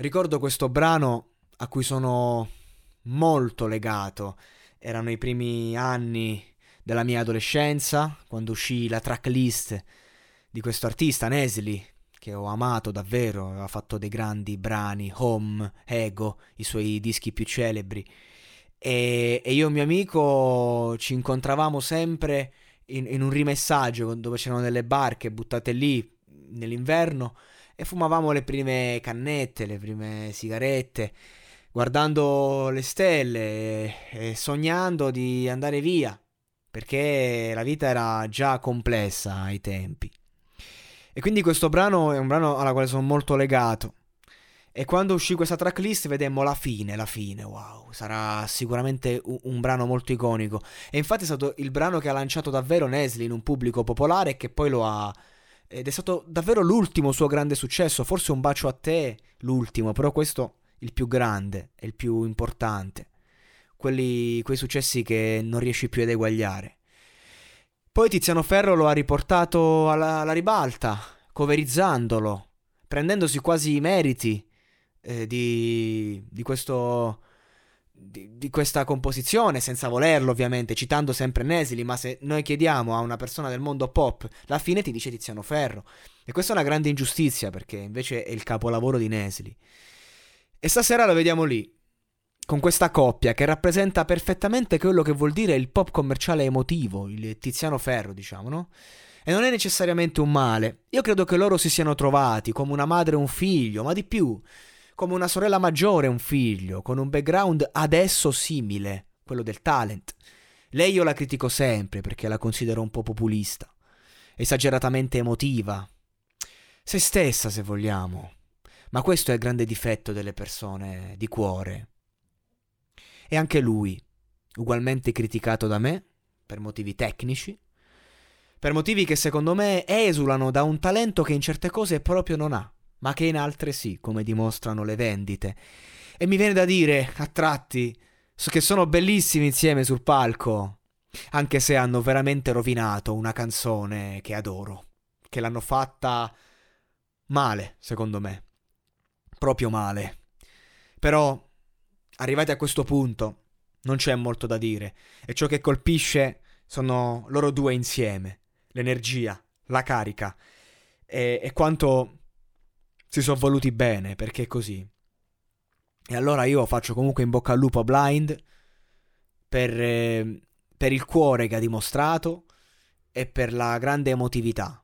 Ricordo questo brano a cui sono molto legato. Erano i primi anni della mia adolescenza, quando uscì la tracklist di questo artista, Nesli, che ho amato davvero, aveva fatto dei grandi brani, Home, Ego, i suoi dischi più celebri. E, e io e un mio amico ci incontravamo sempre in, in un rimessaggio dove c'erano delle barche buttate lì nell'inverno e fumavamo le prime cannette, le prime sigarette, guardando le stelle e sognando di andare via, perché la vita era già complessa ai tempi. E quindi questo brano è un brano alla quale sono molto legato. E quando uscì questa tracklist vedemmo la fine, la fine, wow, sarà sicuramente un, un, brano molto iconico. E infatti è stato il brano che ha lanciato davvero Nesli in un pubblico popolare e che poi lo ha... Ed è stato davvero l'ultimo suo grande successo, forse un bacio a te, l'ultimo, però questo il più grande e il più importante. Quelli, quei successi che non riesci più ad eguagliare. Poi Tiziano Ferro lo ha riportato alla, alla ribalta, coverizzandolo, prendendosi quasi i meriti eh, di, di, questo, di, di, questa composizione, senza volerlo ovviamente, citando sempre Nesili, ma se noi chiediamo a una persona del mondo pop, la fine ti dice Tiziano Ferro. E questa è una grande ingiustizia perché invece è il capolavoro di Nesili. E stasera lo vediamo lì, con questa coppia che rappresenta perfettamente quello che vuol dire il pop commerciale emotivo, il Tiziano Ferro, diciamo, no? E non è necessariamente un male. Io credo che loro si siano trovati come una madre e un figlio, ma di più, come una sorella maggiore un figlio, con un background adesso simile, quello del talent. Lei io la critico sempre perché la considero un po' populista, esageratamente emotiva, se stessa se vogliamo. Ma questo è il grande difetto delle persone di cuore, e anche lui, ugualmente criticato da me, per motivi tecnici, per motivi che secondo me esulano da un talento che in certe cose proprio non ha, ma che in altre sì, come dimostrano le vendite. E mi viene da dire, a tratti, che sono bellissimi insieme sul palco, anche se hanno veramente rovinato una canzone che adoro, che l'hanno fatta male, secondo me, proprio male. Però arrivati a questo punto non c'è molto da dire e ciò che colpisce sono loro due insieme, l'energia, la carica e, e quanto si sono voluti bene perché è così. E allora io faccio comunque in bocca al lupo a Blind per, eh, per il cuore che ha dimostrato e per la grande emotività